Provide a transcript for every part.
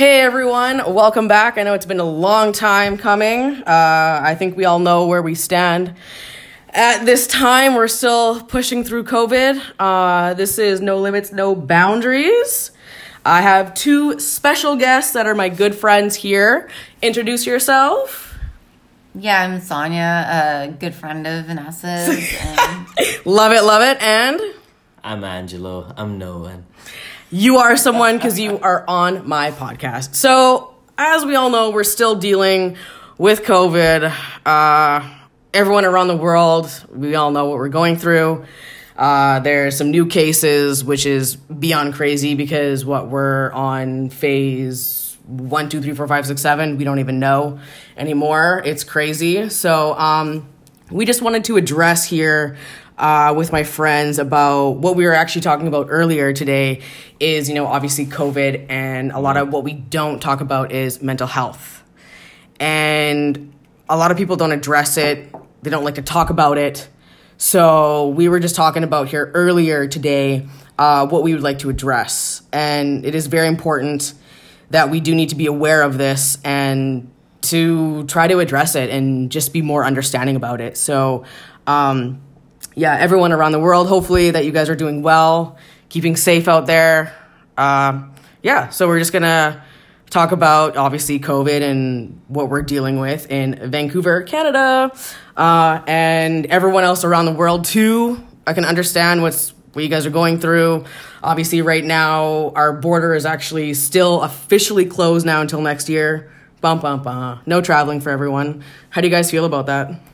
Hey everyone, welcome back. I know it's been a long time coming. Uh, I think we all know where we stand. At this time, we're still pushing through COVID. Uh, this is No Limits, No Boundaries. I have two special guests that are my good friends here. Introduce yourself. Yeah, I'm Sonia, a good friend of Vanessa's. And Love it, love it. And I'm Angelo. I'm Noah. You are someone because you are on my podcast. So, as we all know, we're still dealing with COVID. Uh, everyone around the world, we all know what we're going through. Uh, there's some new cases, which is beyond crazy because what we're on phase one, two, three, four, five, six, seven. We don't even know anymore. It's crazy. So, um, we just wanted to address here uh, with my friends about what we were actually talking about earlier today is, you know, obviously COVID, and a lot of what we don't talk about is mental health. And a lot of people don't address it, they don't like to talk about it. So we were just talking about here earlier today uh, what we would like to address. And it is very important that we do need to be aware of this and to try to address it and just be more understanding about it. So, um, yeah, everyone around the world, hopefully that you guys are doing well, keeping safe out there. Uh, yeah, so we're just gonna talk about obviously COVID and what we're dealing with in Vancouver, Canada, uh, and everyone else around the world too. I can understand what's what you guys are going through. Obviously, right now our border is actually still officially closed now until next year. Bum bum bum. No traveling for everyone. How do you guys feel about that?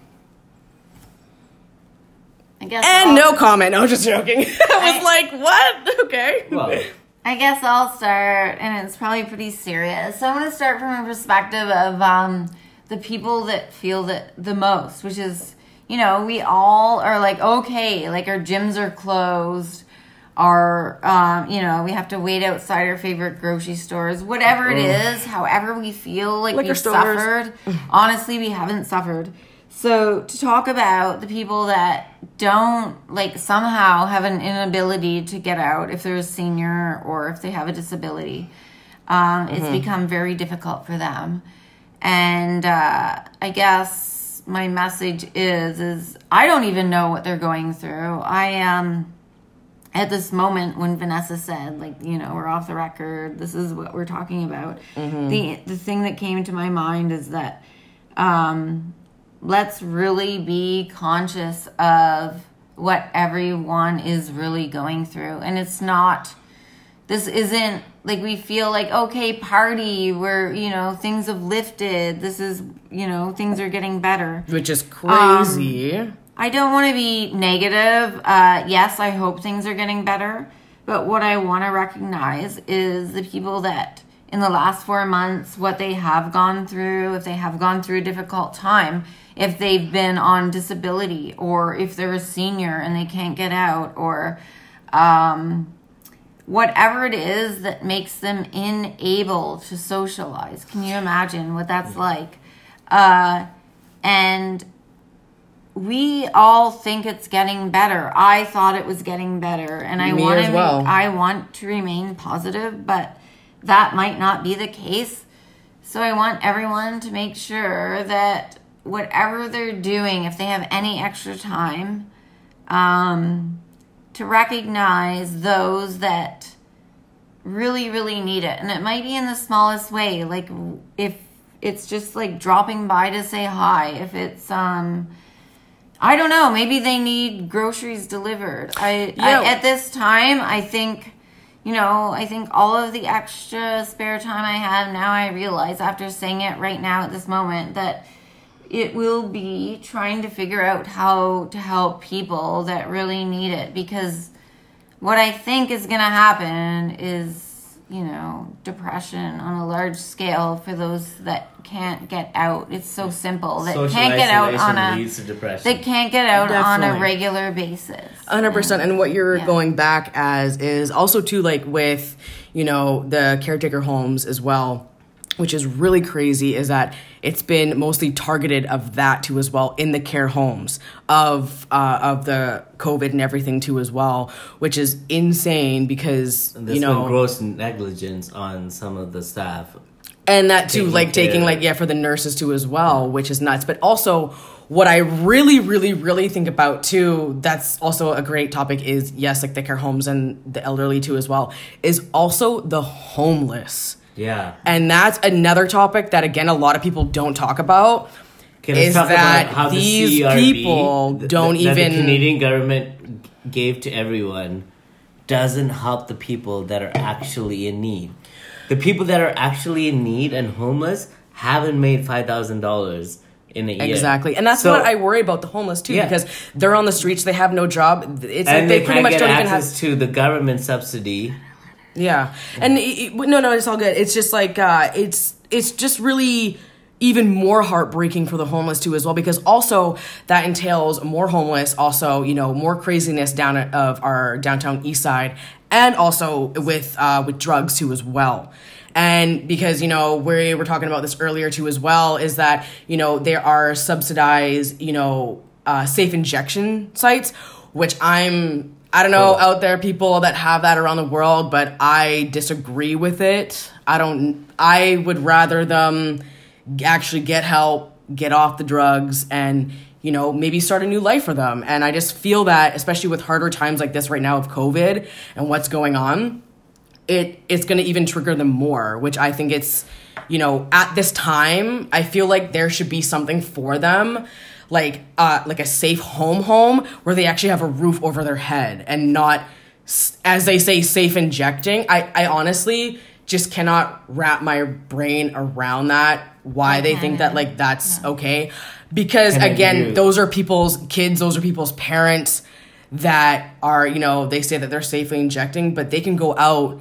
I guess And I'll, no comment. No, just joking. I was like, what? Okay. Well, I guess I'll start, and it's probably pretty serious. So I'm going to start from a perspective of um, the people that feel it the most, which is, you know, we all are like, okay, like our gyms are closed. Our, um, you know, we have to wait outside our favorite grocery stores. Whatever it is, however we feel like Liquor we've stores. suffered. Honestly, we haven't suffered. So to talk about the people that don't like somehow have an inability to get out if they're a senior or if they have a disability, um, it's become very difficult for them. And uh, I guess my message is is I don't even know what they're going through. I am at this moment when Vanessa said, like, you know, we're off the record, this is what we're talking about. The the thing that came to my mind is that um, let's really be conscious of what everyone is really going through. And it's not this isn't like we feel like okay party where you know things have lifted this is you know things are getting better Which is crazy. I don't want to be negative. Uh, yes, I hope things are getting better. But what I want to recognize is the people that in the last four months, what they have gone through, if they have gone through a difficult time, if they've been on disability, or if they're a senior and they can't get out, or um, whatever it is that makes them unable to socialize. Can you imagine what that's like? Uh, and we all think it's getting better. I thought it was getting better, and I Me want to. Well. I want to remain positive, but that might not be the case. So I want everyone to make sure that whatever they're doing, if they have any extra time, um, to recognize those that really, really need it. And it might be in the smallest way, like if it's just like dropping by to say hi, if it's um I don't know, maybe they need groceries delivered. I. I at this time I think you know, I think all of the extra spare time I have now I realize after saying it right now at this moment that it will be trying to figure out how to help people that really need it because what I think is going to happen is, you know, depression on a large scale for those that can't get out. It's so simple that social can't get out on a leads to depression. that can't get out on a regular basis. hundred percent. And what you're Yeah. going back as is also too like with you know the caretaker homes as well. Which is really crazy is that it's been mostly targeted of that too as well in the care homes of uh, of the covid and everything too as well which is insane because you know been gross negligence on some of the staff. and that too taking like taking like yeah for the nurses too as well which is nuts. But also what i really really really think about too that's also a great topic is yes like the care homes and the elderly too as well is also the homeless Yeah. and that's another topic that again a lot of people don't talk about Okay, let's is talk that about how these the CRB, people don't even the Canadian government gave to everyone doesn't help the people that are actually in need. The people that are actually in need and homeless haven't made five thousand dollars in a year. Exactly, and that's So- what I worry about the homeless too, Yeah. because they're on the streets, they have no job. It's like and they, they, pretty much don't even have. access to the government subsidy. Yeah, and it, it- no, no, it's all good. It's just like uh, it's it's just really even more heartbreaking for the homeless too as well because also that entails more homeless also you know more craziness down of our downtown east side and also with uh, with drugs too as well. And because you know we were talking about this earlier too as well is that you know there are subsidized you know uh, safe injection sites which i'm i don't know out there people that have that around the world but i disagree with it. I don't i would rather them actually get help get off the drugs and you know maybe start a new life for them. And i just feel that especially with harder times like this right now of covid and what's going on it it's going to even trigger them more which i think it's you know at this time i feel like there should be something for them like uh like a safe home home where they actually have a roof over their head and not as they say safe injecting. I i honestly just cannot wrap my brain around that why I they think that like that's okay. Because Can again those are people's kids those are people's parents that are you know they say that they're safely injecting but they can go out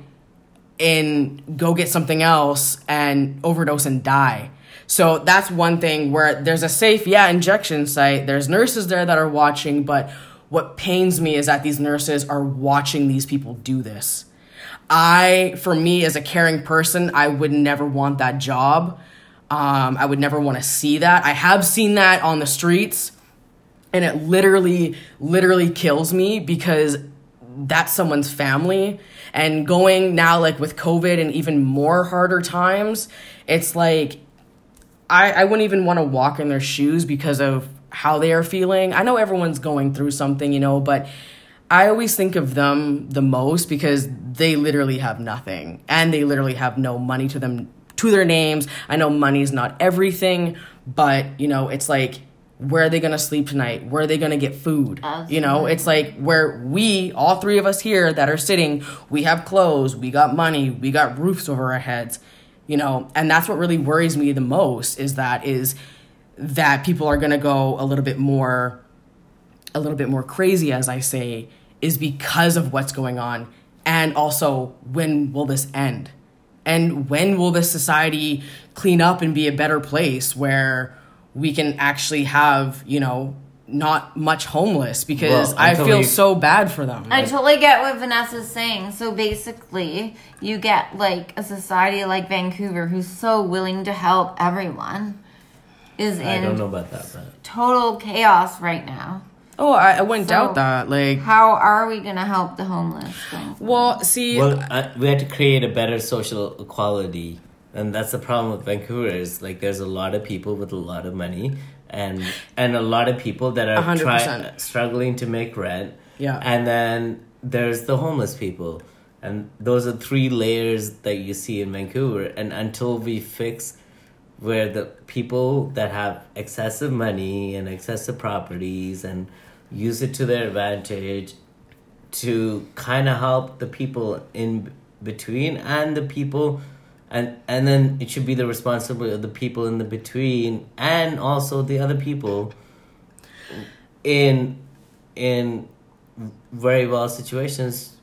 and go get something else and overdose and die. So that's one thing where there's a safe, yeah, injection site. There's nurses there that are watching, but what pains me is that these nurses are watching these people do this. I, for me, as a caring person, I would never want that job. Um, I would never want to see that. I have seen that on the streets, and it literally, literally kills me because that's someone's family. And going now, like with COVID and even more harder times, it's like I, I wouldn't even want to walk in their shoes because of how they are feeling. I know everyone's going through something, you know, but I always think of them the most because they literally have nothing and they literally have no money to them to their names. I know money's not everything, but you know, it's like where are they going to sleep tonight? Where are they going to get food? You know, it's like where we, all three of us here that are sitting, we have clothes, we got money, we got roofs over our heads you know and that's what really worries me the most is that is that people are going to go a little bit more a little bit more crazy as i say is because of what's going on and also when will this end and when will this society clean up and be a better place where we can actually have you know not much homeless because Well, i until feel so bad for them I totally get what Vanessa's saying. So basically, you get like a society like Vancouver who's so willing to help everyone is I don't know in about that, but total chaos right now. oh i, I wouldn't So- doubt that like How are we going to help the homeless? well see well, uh, we had to create a better social equality, and that's the problem with Vancouver. Is like there's a lot of people with a lot of money, and and a lot of people that are try, struggling to make rent. Yeah. and then there's the homeless people, and those are three layers that you see in Vancouver. And until we fix where the people that have excessive money and excessive properties and use it to their advantage to kind of help the people in between and the people and and then it should be the responsibility of the people in the between and also the other people in in very well situations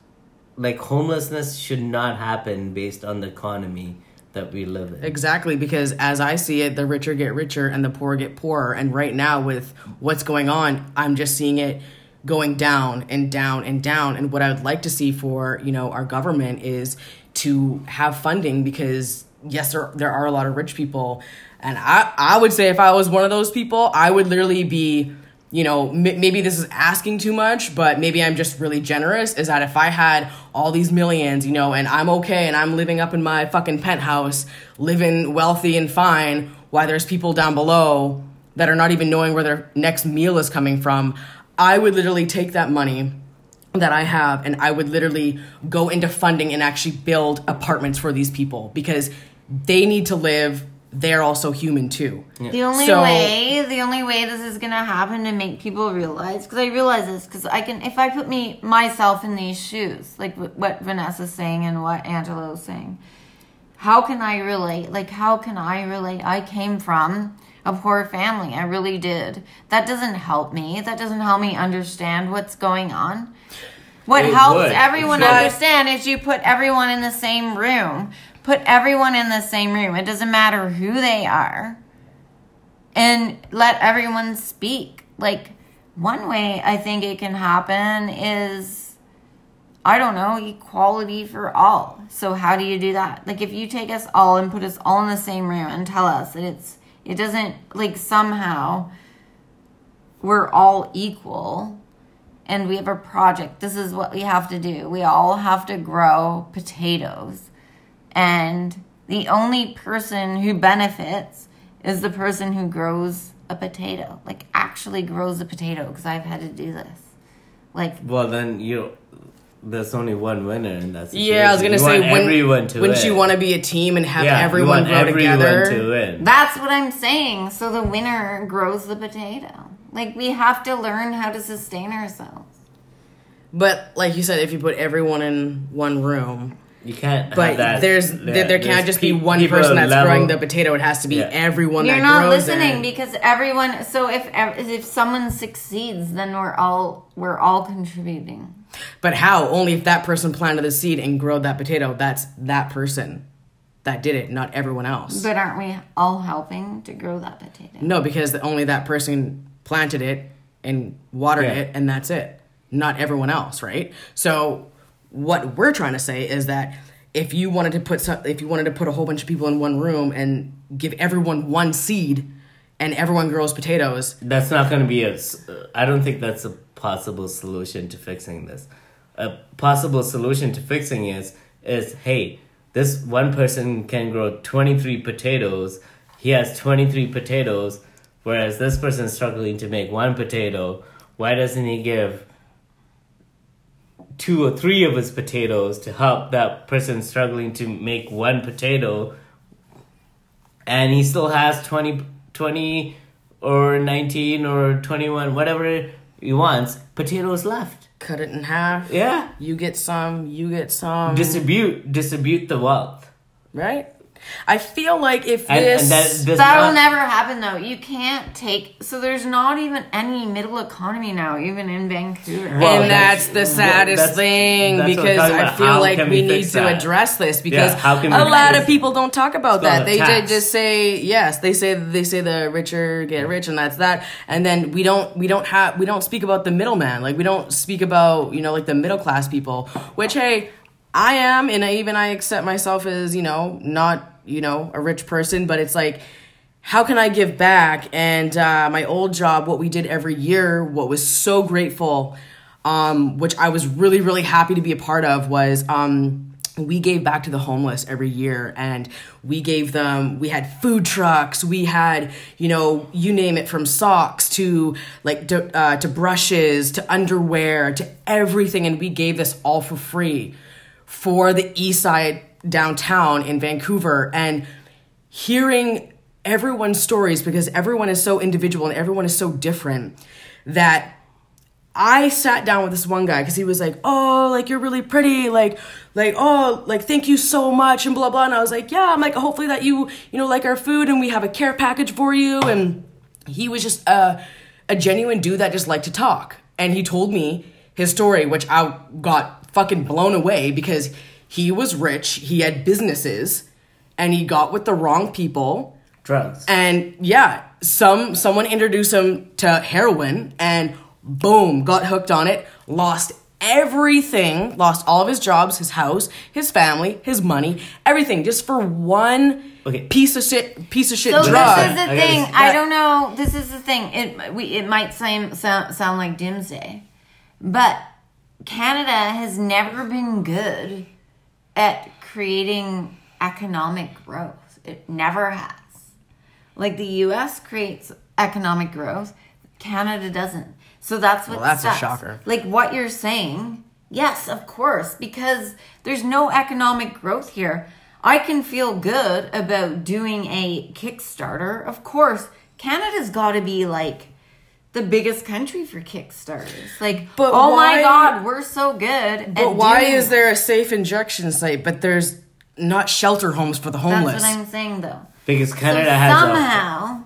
like homelessness should not happen based on the economy that we live in Exactly, because as I see it, the richer get richer and the poor get poorer. And right now, with what's going on, I'm just seeing it going down and down and down. And what I would like to see for you know our government is to have funding because yes, there there are a lot of rich people, and I I would say if I was one of those people, I would literally be. You know, m- maybe this is asking too much, but maybe I'm just really generous. Is that if I had all these millions, you know, and I'm okay and I'm living up in my fucking penthouse, living wealthy and fine, while there's people down below that are not even knowing where their next meal is coming from, I would literally take that money that I have and I would literally go into funding and actually build apartments for these people because they need to live. They're also human too. The only So- way, the only way this is gonna happen to make people realize, because I realize this, because I can, if I put me myself in these shoes, like wh- what Vanessa's saying and what Angelo's saying, how can I relate? Like, how can I relate? I came from a poor family. I really did. That doesn't help me. That doesn't help me understand what's going on. What It helps would. everyone But- understand is you put everyone in the same room. Put everyone in the same room. It doesn't matter who they are. And let everyone speak. Like, one way I think it can happen is I don't know, equality for all. So how do you do that? Like if you take us all and put us all in the same room and tell us that it's it doesn't like somehow we're all equal and we have a project. This is what we have to do. We all have to grow potatoes. And the only person who benefits is the person who grows a potato. Like actually grows a potato because I've had to do this. Like Well, then you. There's only one winner in that situation. Yeah, I was gonna You say want when, everyone to wouldn't win. you want to be a team and have yeah, you everyone want grow everyone together? to win. That's what I'm saying. So the winner grows the potato. Like we have to learn how to sustain ourselves. But like you said, if you put everyone in one room, You can't. have but that- there's yeah, there, there can't there's just be one person that's level- growing the potato. It has to be Yeah. everyone You're that not grows listening it. because everyone. So if if someone succeeds, then we're all we're all contributing. But how? Only if that person planted the seed and growed that potato. That's that person that did it, not everyone else. But aren't we all helping to grow that potato? no, because only that person planted it and watered Yeah. it, and that's it. Not everyone else, right? So what we're trying to say is that if you wanted to put some, if you wanted to put a whole bunch of people in one room and give everyone one seed, and everyone grows potatoes, That's not going to be a. s- uh, I don't think that's a possible solution to fixing this. A possible solution to fixing is is hey, this one person can grow twenty three potatoes. He has twenty three potatoes, whereas this person is struggling to make one potato. Why doesn't he give two or three of his potatoes to help that person struggling to make one potato? and he still has 20, 20 or 19 or 21 whatever he wants potatoes left cut it in half. yeah You get some, you get some. distribute distribute the wealth right? I feel like if and, this and that does That'll not, never happen though. You can't take. So there's not even any middle economy now, even in Vancouver. Well, and that's the well, saddest that's- thing that's because I feel How like we, we need fix to that? address this because Yeah, how can a we lot of people don't talk about that. They ju- tax. just say yes. They say they say the richer get rich and that's that. And then we don't we don't have we don't speak about the middleman. Like we don't speak about you know like the middle class people. Which hey, I am and I, even I accept myself as you know not you know a rich person, but it's like how can I give back? And uh, my old job, what we did every year, what was so grateful, um, which I was really, really happy to be a part of, was um, we gave back to the homeless every year. And we gave them, we had food trucks, we had, you know, you name it from socks to like to, uh, to brushes to underwear to everything. And we gave this all for free for the east side downtown in Vancouver. And hearing everyone's stories because everyone is so individual and everyone is so different that I sat down with this one guy because he was like, "Oh, like you're really pretty, like, like oh, like thank you so much," and blah blah. And I was like, "Yeah, I'm like hopefully that you, you know, like our food and we have a care package for you." And he was just a, a genuine dude that just liked to talk, and he told me his story, which I got fucking blown away because he was rich, he had businesses, and he got with the wrong people drugs and yeah some someone introduced him to heroin and boom got hooked on it lost everything, lost all of his jobs, his house, his family, his money, everything, just for one Okay. piece of shit, piece of shit So drug. this is the thing. I, that- don't know. This is the thing. It we it might sound sound, sound like doomsday, but Canada has never been good at creating economic growth. It never has. Like the U.S. creates economic growth, Canada doesn't. So that's what Well, that's a shocker. Like what you're saying, yes, of course, because there's no economic growth here. I can feel good about doing a Kickstarter. Of course, Canada's got to be like the biggest country for Kickstarters. Like, But oh why- my God, we're so good. but why is there a safe injection site, but there's not shelter homes for the homeless? That's what I'm saying, though. Because Canada so has a, somehow,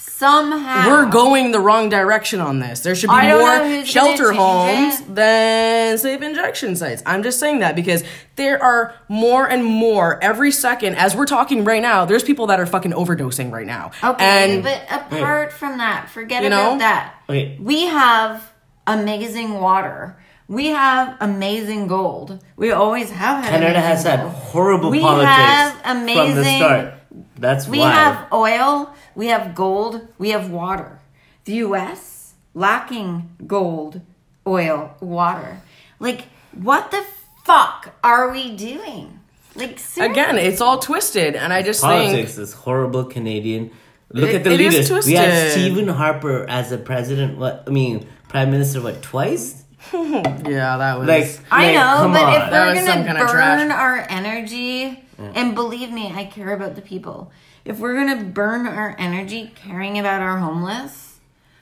somehow We're going the wrong direction on this. There should be I don't know more shelter homes it. than safe injection sites. I'm just saying that because there are more and more every second. As we're talking right now, there's people that are fucking overdosing right now. Okay, and but apart from that, forget You about know? that. Okay. We have amazing water. We have amazing gold. We always have had Canada amazing has had horrible We politics have from the start. That's We why. have oil, we have gold, we have water. The US lacking gold, oil, water. Like what the fuck are we doing? Like seriously. again, it's all twisted, and I just think politics is horrible Canadian. Look It- at the it is leaders. We had. Stephen Harper as a president. What I mean, prime minister. What twice? yeah, that was Like I like, know, but on. if That we're gonna kind of trash. burn our energy, Mm. and believe me, I care about the people. If we're gonna burn our energy caring about our homeless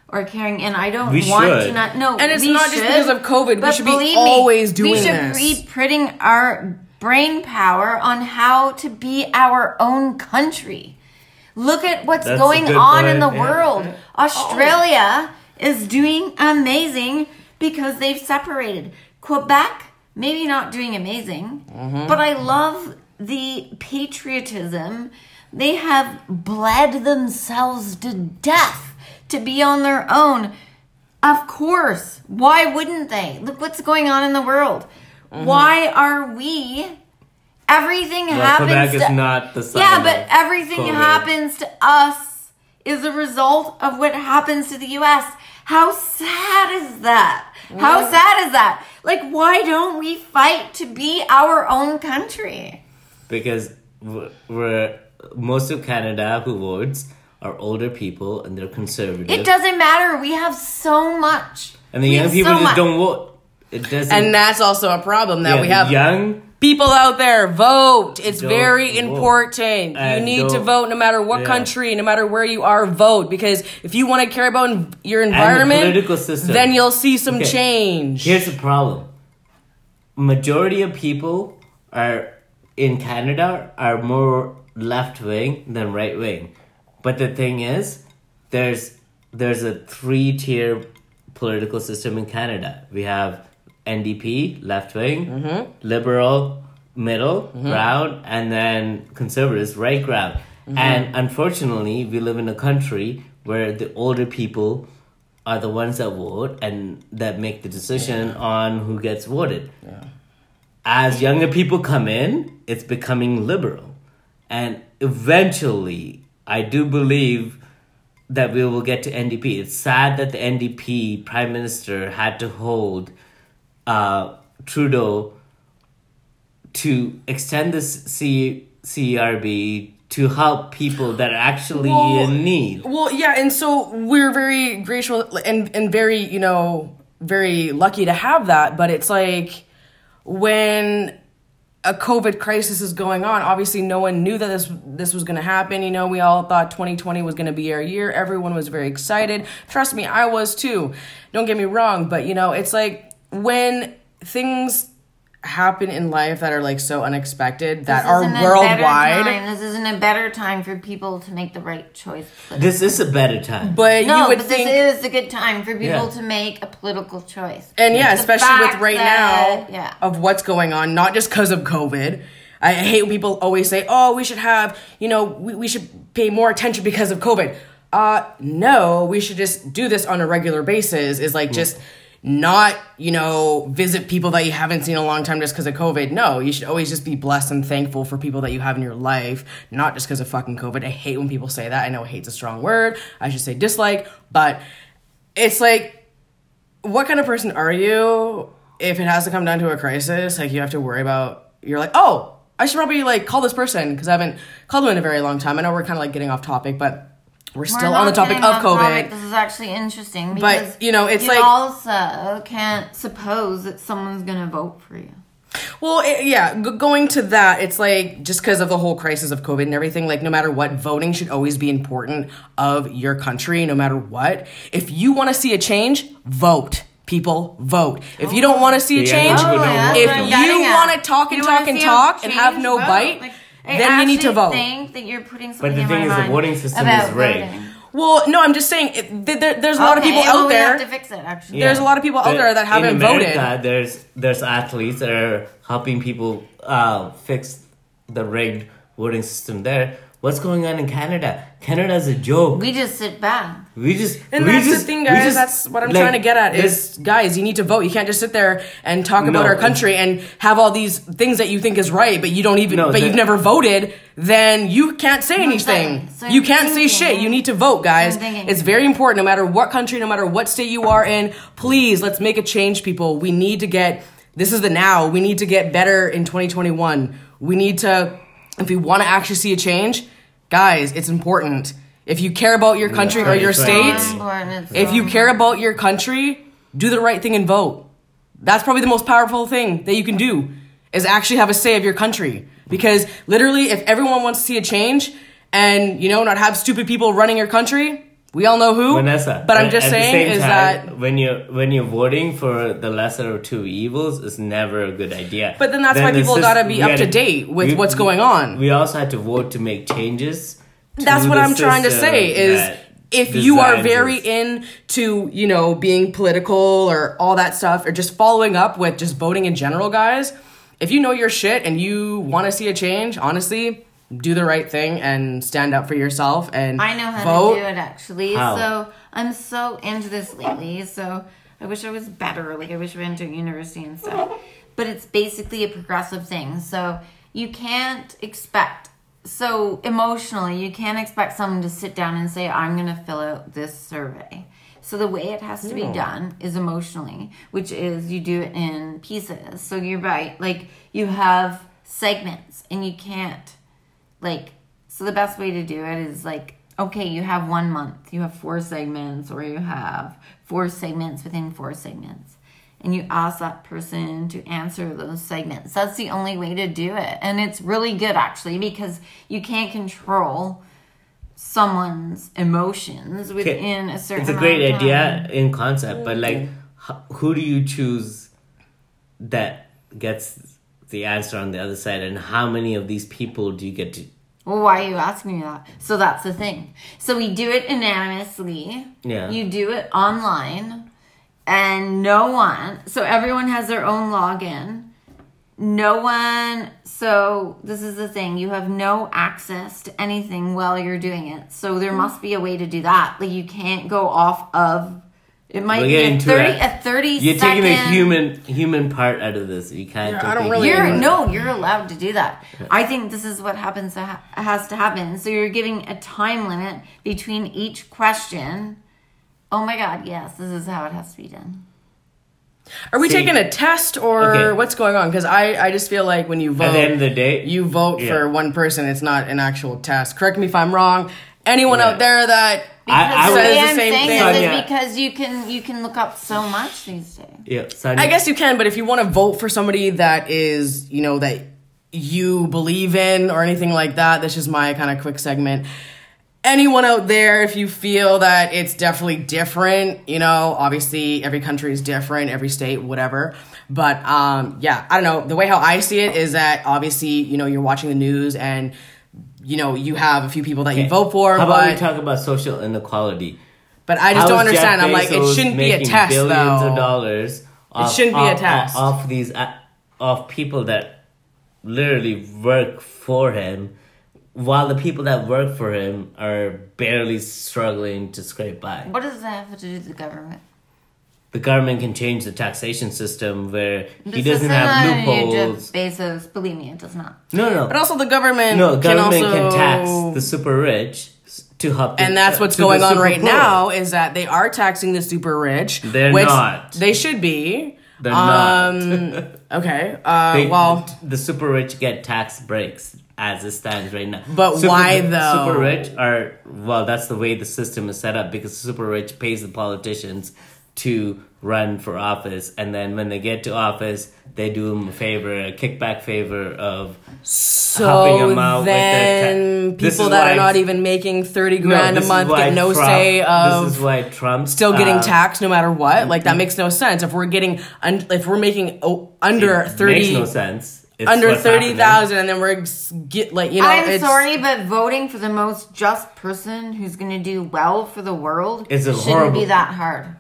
or caring, and I don't We want should. to not no, And it's we not just because of COVID, we but should be believe always we doing should this. be putting our brain power on how to be our own country. Look at what's That's going good on in the yeah. world. Oh. Australia is doing amazing because they've separated. Quebec, maybe not doing amazing, mm-hmm. but I love the patriotism. They have bled themselves to death to be on their own. Of course. Why wouldn't they? Look what's going on in the world. Mm-hmm. Why are we? Everything happens Quebec to is not the yeah, but everything COVID. happens to us is a result of what happens to the U.S. How sad is that? How mm. sad is that? Like, why don't we fight to be our own country? Because we're, we're most of Canada who votes are older people and they're conservative. It doesn't matter. We have so much. and the We young people so just much. don't vote. It doesn't. and that's also a problem that yeah, we have young. people out there vote. It's Don't very vote. important. you need to vote no matter what yeah. country, no matter where you are. Vote because if you want to care about en- your the environment, political system. then you'll see some Okay. change. Here's the problem. Majority of people are in Canada are more left wing than right wing. But the thing is, there's there's a three tier political system in Canada. We have NDP, left wing, Mm-hmm. liberal, middle ground, and then conservatives, right ground. Mm-hmm. And unfortunately, we live in a country where the older people are the ones that vote and that make the decision on who gets voted. As younger people come in, it's becoming liberal. And eventually, I do believe that we will get to NDP. It's sad that the NDP prime minister had to hold uh, Trudeau to extend this C- CRB to help people that are actually Well, in need. Well, yeah, and so we're very grateful and and very you know very lucky to have that. But it's like when a COVID crisis is going on. Obviously, no one knew that this this was going to happen. You know, we all thought 2020 was going to be our year. Everyone was very excited. Trust me, I was too. Don't get me wrong, but you know, it's like when things happen in life that are like so unexpected that This are isn't a worldwide. better time. This isn't a better time for people to make the right choice. This is a better time. But no, you would but think this is a good time for people Yeah. to make a political choice. And yeah, The especially with right that- now yeah. of what's going on, not just because of COVID. I hate when people always say, "Oh, we should have, you know, we, we should pay more attention because of COVID." Uh, no, we should just do this on a regular basis. Is like just not, you know, visit people that you haven't seen in a long time just because of COVID. No, you should always just be blessed and thankful for people that you have in your life, not just because of fucking COVID. I hate when people say that. I know hate's a strong word. I should say dislike, but it's like, what kind of person are you if it has to come down to a crisis? Like, you have to worry about, you're like, oh, I should probably like call this person because I haven't called them in a very long time. I know we're kind of like getting off topic, but we're still We're on the topic of off COVID. topic. This is actually interesting because you know, it's you like- also can't suppose that someone's gonna vote for you. Well, it, yeah, g- going to that, it's like just because of the whole crisis of COVID and everything, like no matter what, voting should always be important of your country, no matter what. If you want to see a change, vote. People vote. If you don't oh. want to see a change, people don't yeah, if that's what I'm though. getting you want to talk and talk and talk and have no vote. bite, Like, I then you need to vote. think that you're putting something But the in thing my is, the voting system about is rigged. voting. Well, no, I'm just saying, it, th- there, there's a lot of Okay, people well, out we there. have to fix it. Actually, There's a lot of people out But there that haven't in America, voted. There's there's athletes that are helping people uh, fix the rigged voting system there. What's going on in Canada? Canada's a joke. we just sit back. We just And we that's just, the thing, guys. just- that's what I'm like, trying to get at is, guys, you need to vote. You can't just sit there and talk about our country and have all these things that you think is right, but you don't even, No, but the- you've never voted. Then you can't say anything. so you can't say shit. You need to vote, guys. It's very important. No matter what country, no matter what state you are in, please let's make a change, people. We need to get. This is the now. We need to get better in 2021. We need to, if we want to actually see a change, guys, it's important. If you care about your country or your state, So important, it's if you care about your country, do the right thing and vote. That's probably the most powerful thing that you can do is actually have a say of your country. Because literally, if everyone wants to see a change and you know not have stupid people running your country, we all know who. Vanessa. but I'm just saying is time, that. when you're when you're voting for the lesser of two evils, it's never a good idea. But then that's why people gotta be up to date with we- what's going on. We also had to vote to make changes. to That's what I'm trying to say is if you are very into, you know, being political or all that stuff or just following up with just voting in general, guys, if you know your shit and you want to see a change, honestly, do the right thing and stand up for yourself and I know how vote. to do it actually. How? So I'm so into this lately. So I wish I was better. Like I wish I went to university and stuff. But it's basically a progressive thing. So you can't expect so emotionally you can't expect someone to sit down and say, I'm gonna fill out this survey. So the way it has to be hmm. done is emotionally, which is you do it in pieces. So you're right, like you have segments and you can't like so the best way to do it is like okay you have one month. You have four segments or you have four segments within four segments. And you ask that person to answer those segments. That's the only way to do it. And it's really good actually because you can't control someone's emotions within a certain It's a great time. idea in concept, but like, mm-hmm. who do you choose that gets the answer on the other side, and how many of these people do you get to? Well, why are you asking me that? So that's the thing. So we do it anonymously. Yeah. You do it online, and no one. So everyone has their own login. No one. So this is the thing. You have no access to anything while you're doing it. So there must be a way to do that. Like you can't go off of. It might We're be a to thirty. it. A thirty. You're taking the human human part out of this. You can't. Yeah, take I don't really- you're no, you're allowed to do that. I think this is what happens to ha- has to happen. So you're giving a time limit between each question. Oh my god, yes, this is how it has to be done. Are we See- taking a test or Okay. what's going on? Because I, I just feel like when you vote, At the end of the day, you vote Yeah. for one person. It's not an actual test. Correct me if I'm wrong. Anyone Yeah. out there that I- I Because the way Says the I'm same saying thing. this Sonia. is because you can you can look up so much these days. Yeah, Sonia, I guess you can, but if you want to vote for somebody that is, you know, that you believe in or anything like that, this is my kind of quick segment. Anyone out there, if you feel that it's definitely different, you know, obviously every country is different, every state, whatever. But um, yeah, I don't know. The way how I see it is that obviously, you know, you're watching the news and, you know, you have a few people that you vote for, How about we talk about social inequality? but I just How don't understand. I'm like, it shouldn't be a making test, billions though. of dollars. Off, shouldn't be a off- test. Off, off these, uh, of people that literally work for him, while the people that work for him are barely struggling to scrape by. What does that have to do with the government? The government can change the taxation system where he doesn't have loopholes. Jeff Bezos, believe me, it does not. No, no, But also the government no. can Government also can tax the super rich to help. The, and that's what's to going on right poor. now is that they are taxing the super rich. They're which not. They should be. They're um, not. Okay. Uh, They- well, the super rich get tax breaks as it stands right now. But Super- why, though? The super rich are well. That's the way the system is set up because the super rich pays the politicians to run for office, and then when they get to office, they do them a favor, a kickback favor of so helping 'em out with their then ta- people that are not even making thirty grand this a month get no Trump- say of This is why Trump still getting uh, taxed no matter what. Like that makes no sense. If we're getting un- if we're making oh, under it thirty Makes no sense. It's under what's thirty happening. thousand, and then we're s- get like you know. I'm it's, sorry, but voting for the most just person who's going to do well for the world It's a shouldn't horrible- be that hard.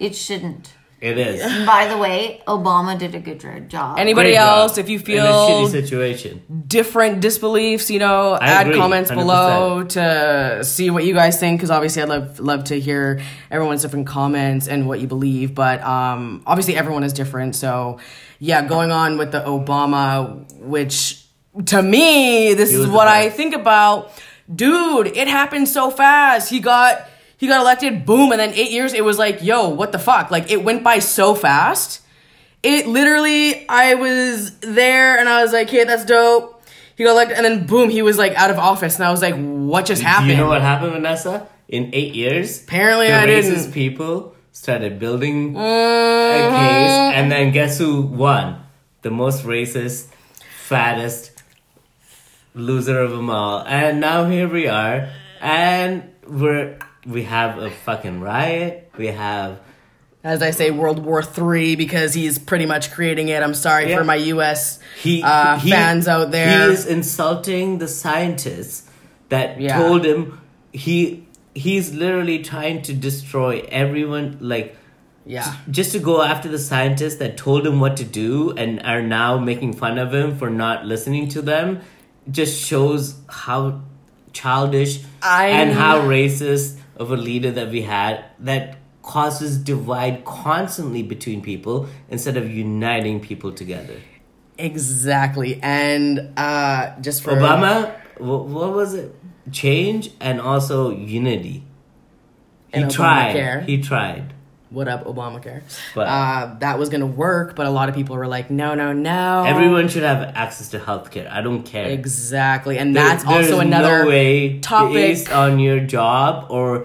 It shouldn't. It is. And by the way, Obama did a good job. Anybody Great job. else, if you In a feel shitty situation. different disbeliefs, you know, I add agree, comments 100%. below to see what you guys think. Because obviously, I'd love love to hear everyone's different comments and what you believe. But um, obviously, everyone is different. So, yeah, going on with the Obama, which to me, this is what I think about. Dude, it happened so fast. He got he got elected, boom, and then eight years. It was like, yo, what the fuck? Like it went by so fast. It literally, I was there and I was like, hey, that's dope. He got elected, and then boom, he was like out of office, and I was like, what just happened? Do you know what happened, Vanessa? In eight years, Apparently the I racist didn't. Mm-hmm. people started building a case, and then guess who won? The most racist, fattest loser of them all. And now here we are, and we're we have a fucking riot. We have As I say, World War Three because he's pretty much creating it. I'm sorry Yeah. for my U.S. he, uh, he- fans out there. He is insulting the scientists that Yeah. told him he he's literally trying to destroy everyone like yeah. just to go after the scientists that told him what to do and are now making fun of him for not listening to them just shows how childish I'm- and how racist of a leader that we had that causes divide constantly between people instead of uniting people together. Exactly, and uh, just for Obama, wh- what was it? Change and also unity. He tried. Obamacare. He tried. What up Obamacare, But- uh, that was gonna work, but a lot of people were like, no, no, no. Everyone should have access to healthcare. I don't care. exactly, and There- that's also another no way topic. based on your job or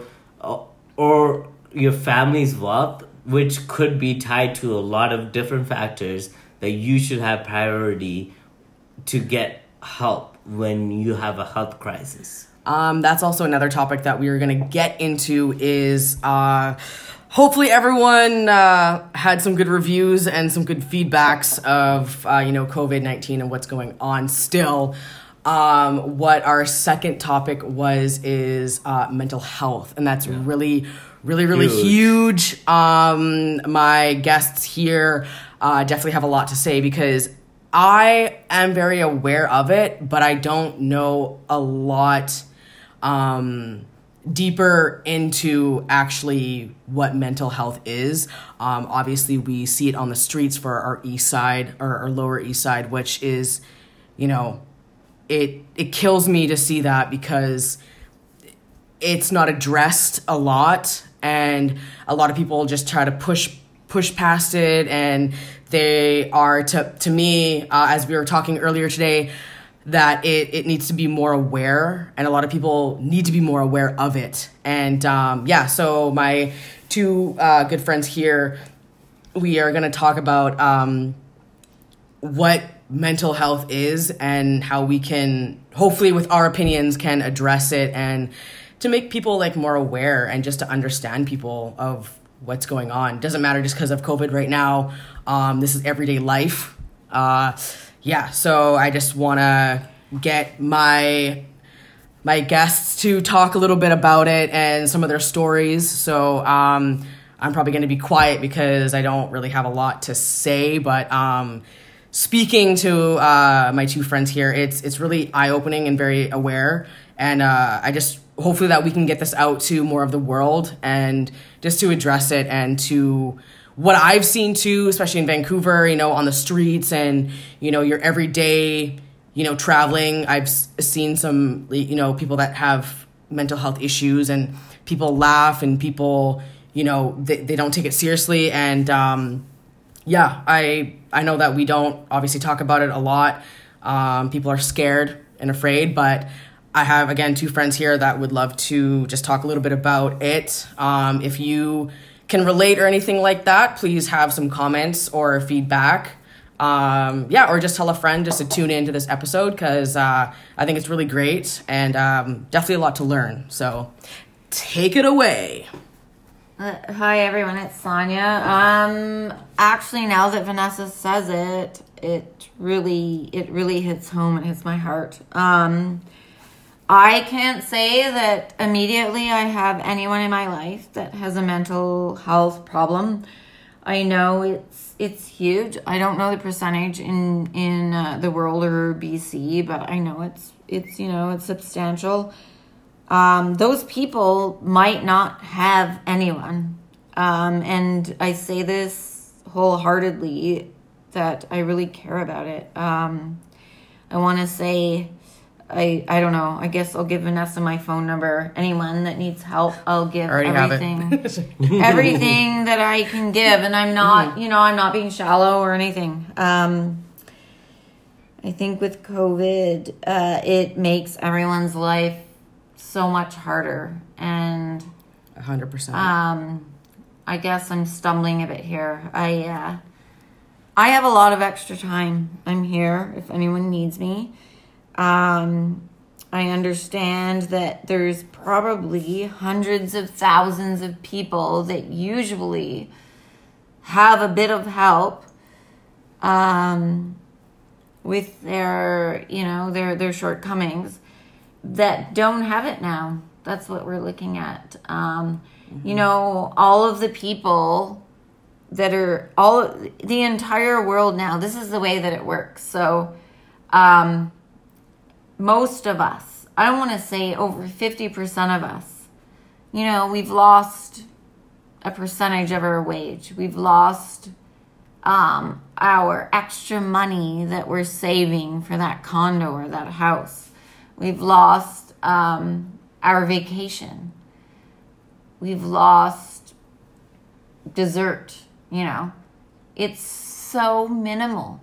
or your family's wealth, which could be tied to a lot of different factors that you should have priority to get help when you have a health crisis. Um, that's also another topic that we are going to get into is uh, hopefully everyone uh, had some good reviews and some good feedbacks of uh, you know COVID nineteen and what's going on still. Um, what our second topic was is uh, mental health, and that's really, really, really Huge. huge. Um, my guests here uh, definitely have a lot to say because I am very aware of it, but I don't know a lot um, deeper into actually what mental health is. Um, obviously, we see it on the streets for our east side or our lower east side, which is, you know, it it kills me to see that because it's not addressed a lot and a lot of people just try to push push past it and they are to to me uh, as we were talking earlier today that it, it needs to be more aware and a lot of people need to be more aware of it. And um, yeah so my two uh, good friends here we are going to talk about um, what mental health is and how we can hopefully with our opinions can address it and to make people like more aware and just to understand people of what's going on. Doesn't matter just because of covid right now. Um, this is everyday life. Uh, yeah so i just want to get my my guests to talk a little bit about it and some of their stories. So um, I'm probably going to be quiet because I don't really have a lot to say. But um, speaking to uh, my two friends here, it's it's really eye opening and very aware. And uh, I just hopefully that we can get this out to more of the world and just to address it and to what I've seen too, especially in Vancouver, you know, on the streets and you know your everyday, you know, traveling. I've seen some, you know, people that have mental health issues and people laugh and people, you know, they, they don't take it seriously and. Um, yeah, I I know that we don't obviously talk about it a lot. Um, people are scared and afraid, but I have again two friends here that would love to just talk a little bit about it. Um, if you can relate or anything like that, please have some comments or feedback. Um, yeah, or just tell a friend just to tune in to this episode because uh, I think it's really great and um, definitely a lot to learn. So take it away. Uh, hi everyone, it's Sonia. Um, actually, now that Vanessa says it, it really, it really hits home. It hits my heart. Um, I can't say that immediately I have anyone in my life that has a mental health problem. I know it's it's huge. I don't know the percentage in in uh, the world or BC, but I know it's it's you know it's substantial um, those people might not have anyone. Um, and I say this wholeheartedly that I really care about it. Um, I want to say, I I don't know. I guess I'll give Vanessa my phone number. Anyone that needs help, I'll give Already have it. everything, everything that I can give. And I'm not, you know, I'm not being shallow or anything. Um, I think with COVID, uh, it makes everyone's life so much harder. And hundred percent. um, I guess I'm stumbling a bit here. I uh, I have a lot of extra time. I'm here if anyone needs me. Um, I understand that there's probably hundreds of thousands of people that usually have a bit of help um, with their, you know, their their shortcomings that don't have it now. That's what we're looking at. Um, You know, all of the people that are all the entire world now. This is the way that it works. So, um, most of us, I don't want to say over fifty percent of us, you know, we've lost a percentage of our wage. We've lost um, our extra money that we're saving for that condo or that house. We've lost um, our vacation. We've lost dessert, you know. It's so minimal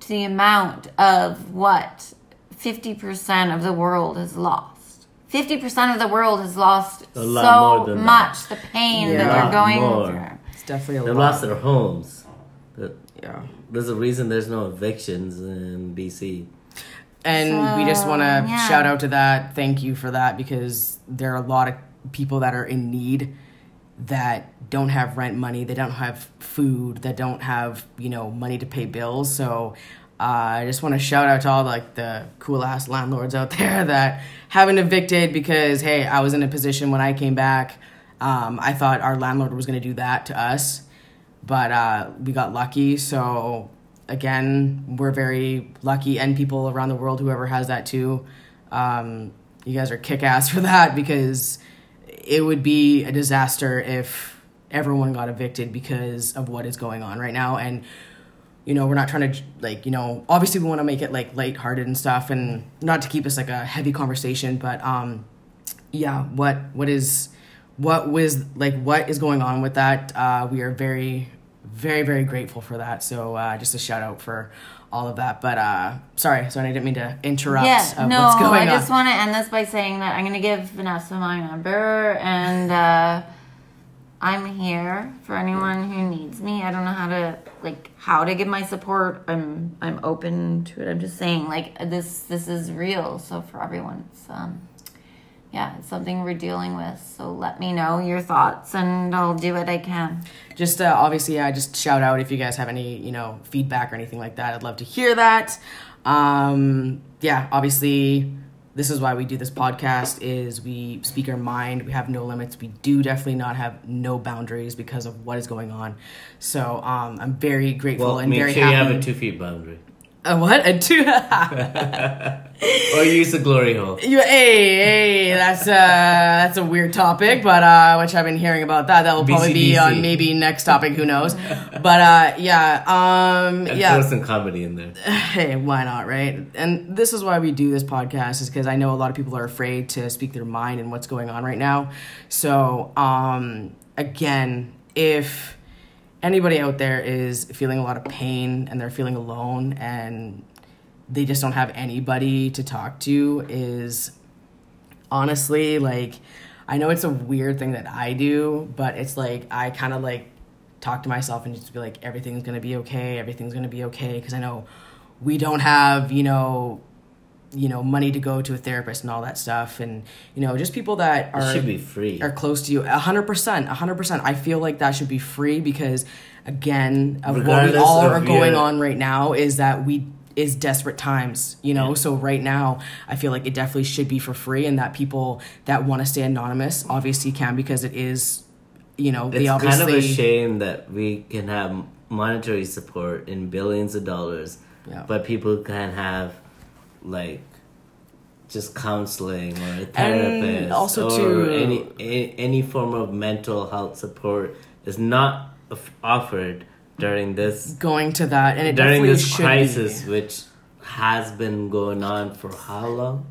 to the amount of what 50% of the world has lost. 50% of the world has lost A lot more so than much the pain Yeah. that A they're going more. through. it's definitely a lot. They've lot. lost their homes. But yeah. There's a reason there's no evictions in BC. And we just want to yeah. shout out to that. Thank you for that because there are a lot of people that are in need that don't have rent money, they don't have food, that don't have, you know, money to pay bills. So uh, I just want to shout out to all like the cool ass landlords out there that haven't evicted because hey, I was in a position when I came back. Um, I thought our landlord was going to do that to us, but uh, we got lucky. So again, we're very lucky, and people around the world, whoever has that too, um, you guys are kick ass for that because it would be a disaster if everyone got evicted because of what is going on right now. And you know, we're not trying to like, you know, obviously we want to make it like lighthearted and stuff, and not to keep this like a heavy conversation, but um, yeah, what what is what was like what is going on with that? Uh, we are very very very grateful for that. So uh, just a shout out for all of that. But uh, sorry, sorry, I didn't mean to interrupt. Yeah, of no, what's going I just want to end this by saying that I'm going to give Vanessa my number and uh, I'm here for anyone who needs me. I don't know how to like how to give my support. I'm I'm open to it. I'm just saying like this this is real. So for everyone, it's um yeah, it's something we're dealing with. So let me know your thoughts and I'll do what I can. just uh, obviously yeah just shout out if you guys have any you know feedback or anything like that i'd love to hear that um yeah obviously this is why we do this podcast is we speak our mind. We have no limits. We do definitely not have no boundaries because of what is going on. So um, i'm very grateful Well, and make very sure happy you have a two feet boundary. A what a two Or use the glory hole. You, hey, hey, that's uh, that's a weird topic, but uh, which I've been hearing about that. That will probably be on maybe next topic. Who knows? But uh, yeah, um, And yeah. throw some comedy in there. Hey, why not, right? And this is why we do this podcast, is because I know a lot of people are afraid to speak their mind and what's going on right now. So, um, again, if anybody out there is feeling a lot of pain and they're feeling alone and they just don't have anybody to talk to, is honestly like I know it's a weird thing that I do, but it's like I kind of like talk to myself and just be like everything's going to be okay, everything's going to be okay because I know we don't have, you know, you know, money to go to a therapist and all that stuff and you know, just people that It are should be free. are close to you. A hundred percent, a hundred percent. I feel like that should be free because, again, of what we all are going your- on right now is that we is desperate times. You know, so right now I feel like it definitely should be for free, and that people that want to stay anonymous obviously can because it is, you know, they It's kind obviously of a shame that we can have monetary support in billions of dollars, Yeah. but people can't have like just counseling or a therapist also or to- any a, any form of mental health support is not offered during this going to that, and it during this crisis Be. which has been going on for how long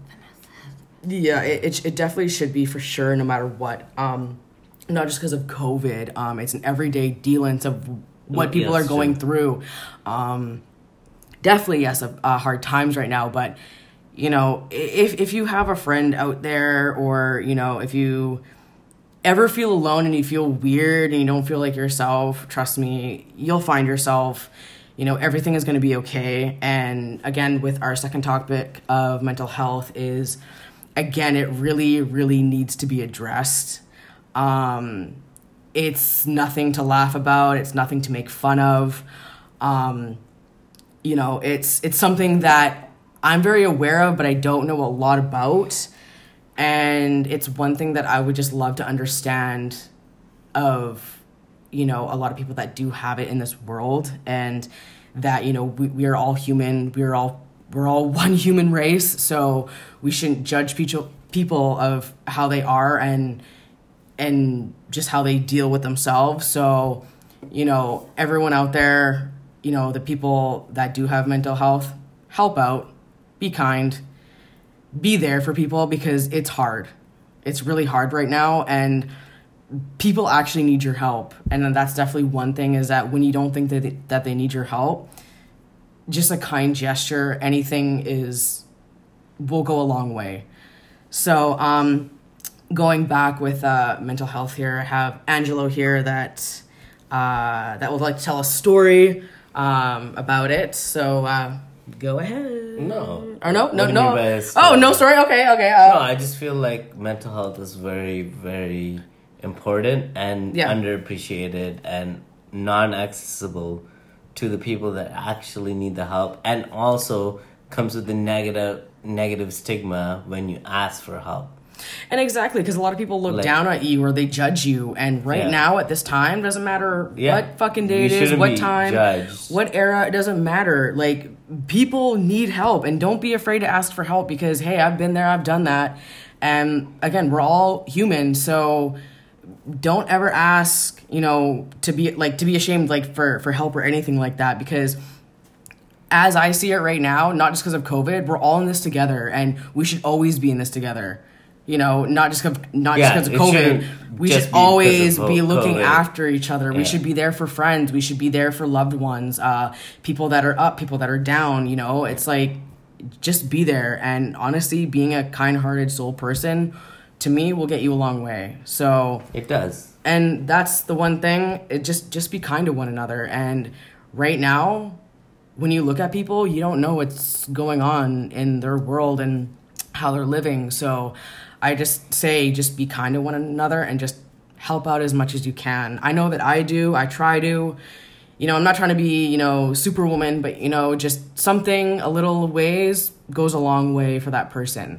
Yeah, it, it it definitely should be for sure, no matter what. Um, not just because of COVID. Um, it's an everyday dealings of what people yes, are going through. Um, definitely, yes, uh, uh, hard times right now. But you know, if if you have a friend out there, or you know, if you ever feel alone and you feel weird and you don't feel like yourself, trust me, you'll find yourself. You know, everything is going to be okay. And again, with our second topic of mental health, is again, it really, really needs to be addressed. Um, it's nothing to laugh about. It's nothing to make fun of. Um, you know, it's it's something that I'm very aware of, but I don't know a lot about. And it's one thing that I would just love to understand of, you know, a lot of people that do have it in this world and that, you know, we, we are all human. We're all we're all one human race, so we shouldn't judge people people of how they are and and just how they deal with themselves. So, you know, everyone out there, you know, the people that do have mental health, help out, be kind, be there for people because it's hard. It's really hard right now and people actually need your help. And that's definitely one thing is that when you don't think that they, that they need your help, just a kind gesture, anything is will go a long way. So, um going back with uh, mental health here, I have Angelo here that uh, that would like to tell a story um, about it. So uh, go ahead. No. Or no, no, no. mean by a Oh, no story. Okay, okay. Uh, No, I just feel like mental health is very, very important and Yeah. underappreciated and non-accessible to the people that actually need the help, and also comes with the negative negative stigma when you ask for help. And exactly, because a lot of people look Like- down at you or they judge you. And right Yeah. now, at this time, doesn't matter Yeah. what fucking day You it is, what time, judged. what era, it doesn't matter. Like, people need help. And don't be afraid to ask for help because, hey, I've been there, I've done that. And again, we're all human. So don't ever ask, you know, to be like, to be ashamed, like, for, for help or anything like that because as I see it right now, not just because of COVID, we're all in this together, and we should always be in this together. You know, not just not Yeah, just because of COVID. We should be 'cause of always be looking COVID. after each other. We should be there for friends. We should be there for loved ones, uh, people that are up, people that are down. You know, it's like just be there. And honestly, being a kind-hearted soul person, to me, will get you a long way. So It does. and that's the one thing it just just be kind to one another and right now when you look at people you don't know what's going on in their world and how they're living so i just say just be kind to one another and just help out as much as you can i know that i do i try to you know i'm not trying to be you know superwoman but you know just something a little ways goes a long way for that person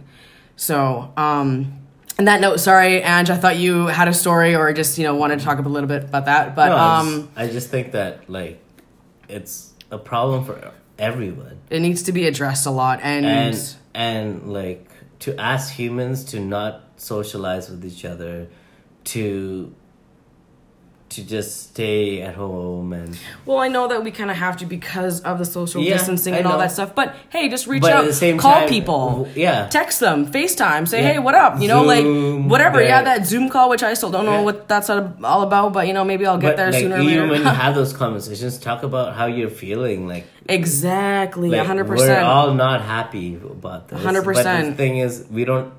So, um, on that note, sorry, Ange, I thought you had a story or just, you know, wanted to talk a little bit about that. But No, I, um, just, I just think that like it's a problem for everyone, it needs to be addressed a lot. And, and and like to ask humans to not socialize with each other, to to just stay at home and well, I know that we kind of have to because of the social Yeah, distancing and all that stuff. But hey, just reach But at out, the same call time, people, yeah. text them, FaceTime, say, Yeah. hey, what up? You know, Zoom, like whatever. Yeah, that- Zoom call, which I still don't know Yeah. what that's all about, but you know, maybe I'll get but there like sooner or later. when you have those conversations, talk about how you're feeling. Like exactly, Like, 100% We're all not happy about this. 100%. But the thing is, we don't.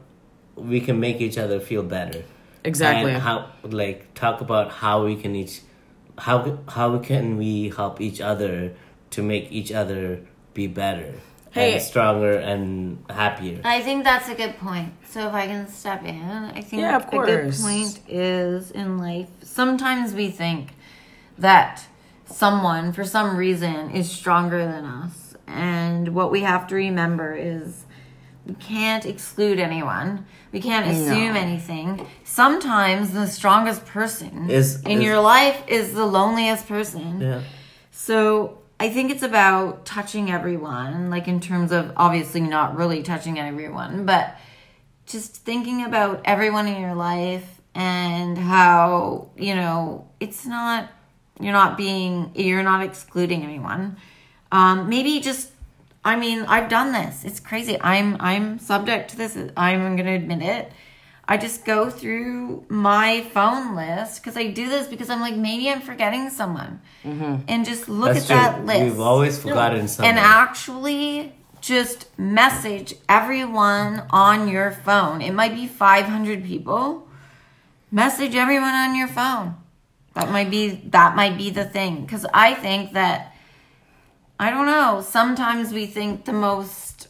We can make each other feel better. Exactly. And how like talk about how we can each, how how can we help each other to make each other be better, Hey. and stronger and happier. I think that's a good point. So if I can step in, I think Yeah, of course. a good point is in life. Sometimes we think that someone, for some reason, is stronger than us, and what we have to remember is we can't exclude anyone. We can't assume No. anything. Sometimes the strongest person Is- in is- your life is the loneliest person. Yeah. So I think it's about touching everyone, like in terms of obviously not really touching everyone, but just thinking about everyone in your life and how, you know, it's not, you're not being, you're not excluding anyone. Um, maybe just, I mean, I've done this. It's crazy. I'm, I'm subject to this. I'm going to admit it. I just go through my phone list because I do this because I'm like, maybe I'm forgetting someone. Mm-hmm. And just look That's at true. that list We've always forgotten someone. and actually just message everyone on your phone. It might be 500 people. Message everyone on your phone. That might be that might be the thing cuz I think that I don't know, sometimes we think the most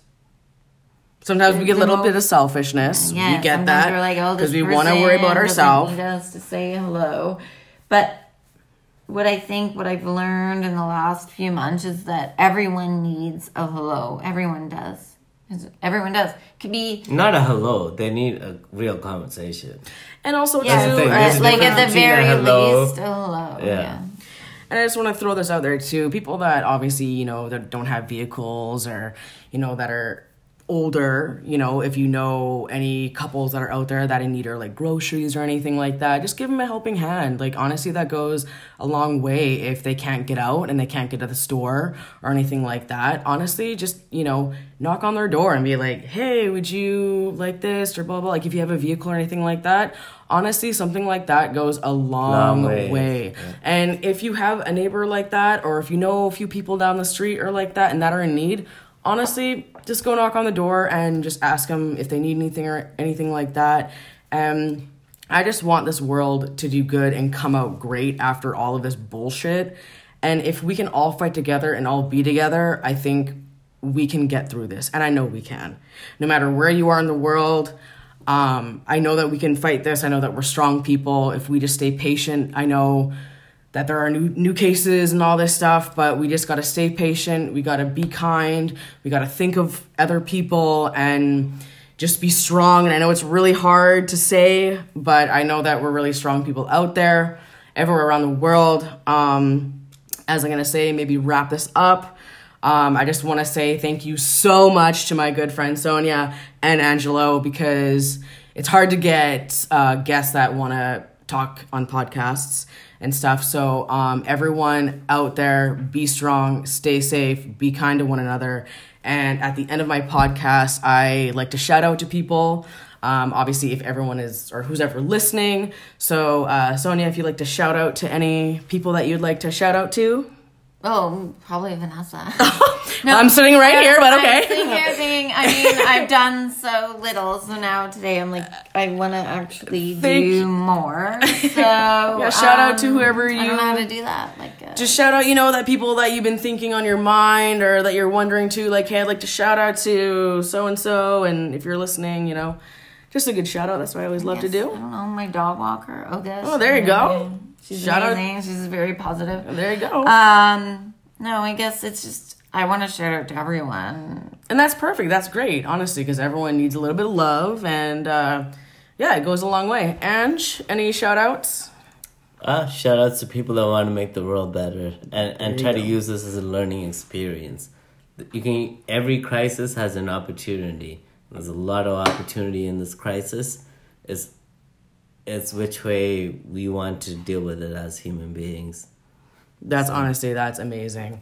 Sometimes we get a little most- bit of selfishness. yeah, we get sometimes that We're like, oh, because this we want to worry about person doesn't ourselves. Need us to say hello, but what I think, what I've learned in the last few months is that everyone needs a hello. Everyone does. Everyone does. Could be Not a hello. They need a real conversation. And also, yeah, too, the uh, like at the between a very hello- least, a hello. Yeah. Yeah. And I just want to throw this out there too. People that obviously, you know, that don't have vehicles or, you know, that are older, you know, if you know any couples that are out there that in need or like groceries or anything like that, just give them a helping hand. Like honestly, that goes a long way if they can't get out and they can't get to the store or anything like that. Honestly, just, you know, knock on their door and be like, "Hey, would you like this?" or blah blah. Like if you have a vehicle or anything like that, honestly, something like that goes a long, Long way. way. And if you have a neighbor like that, or if you know a few people down the street or like that and that are in need, honestly, just go knock on the door and just ask them if they need anything or anything like that. Um, I just want this world to do good and come out great after all of this bullshit. And if we can all fight together and all be together, I think we can get through this. And I know we can. No matter where you are in the world, um, I know that we can fight this. I know that we're strong people. If we just stay patient, I know that there are new new cases and all this stuff, but we just got to stay patient. We got to be kind. We got to think of other people and just be strong. And I know it's really hard to say, but I know that we're really strong people out there, everywhere around the world. Um, as I'm gonna say, maybe wrap this up. Um, I just want to say thank you so much to my good friend Sonia and Angelo because it's hard to get uh, guests that want to talk on podcasts and stuff. So, um, everyone out there, be strong, stay safe, be kind to one another. And at the end of my podcast, I like to shout out to people. Um, obviously, if everyone is or who's ever listening. So, uh, Sonia, if you'd like to shout out to any people that you'd like to shout out to. Oh, probably Vanessa. I'm sitting right here, but I'm okay. sitting here thinking, I mean, I've done so little, so now today I'm like, I want to actually Thank do you. more. So yeah, shout out to whoever I don't know you- how to do that. Like, uh, Just shout out, you know, that people that you've been thinking on your mind or that you're wondering to, like, hey, I'd like to shout out to so and so. And if you're listening, you know, just a good shout out. That's what I always love to do. I do. don't know, my dog walker, Ogus. Oh, there you go. She's Shout out- She's very positive. There you go. Um, no, I guess it's just I want to shout out to everyone. and that's perfect. That's great, honestly, because everyone needs a little bit of love, and uh, yeah, it goes a long way. Ange, any shout outs? Ah, shout outs to people that want to make the world better and, and you try to use this as a learning experience. You can every crisis has an opportunity. There's a lot of opportunity in this crisis. It's it's which way we want to deal with it as human beings. That's honestly, that's amazing.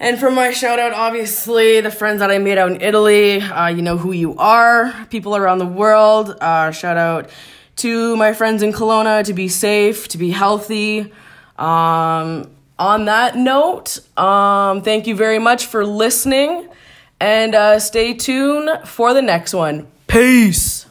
And for my shout out, obviously, the friends that I made out in Italy, uh, you know who you are, people around the world. Uh, shout out to my friends in Kelowna to be safe, to be healthy. Um, on that note, um, thank you very much for listening and uh, stay tuned for the next one. Peace.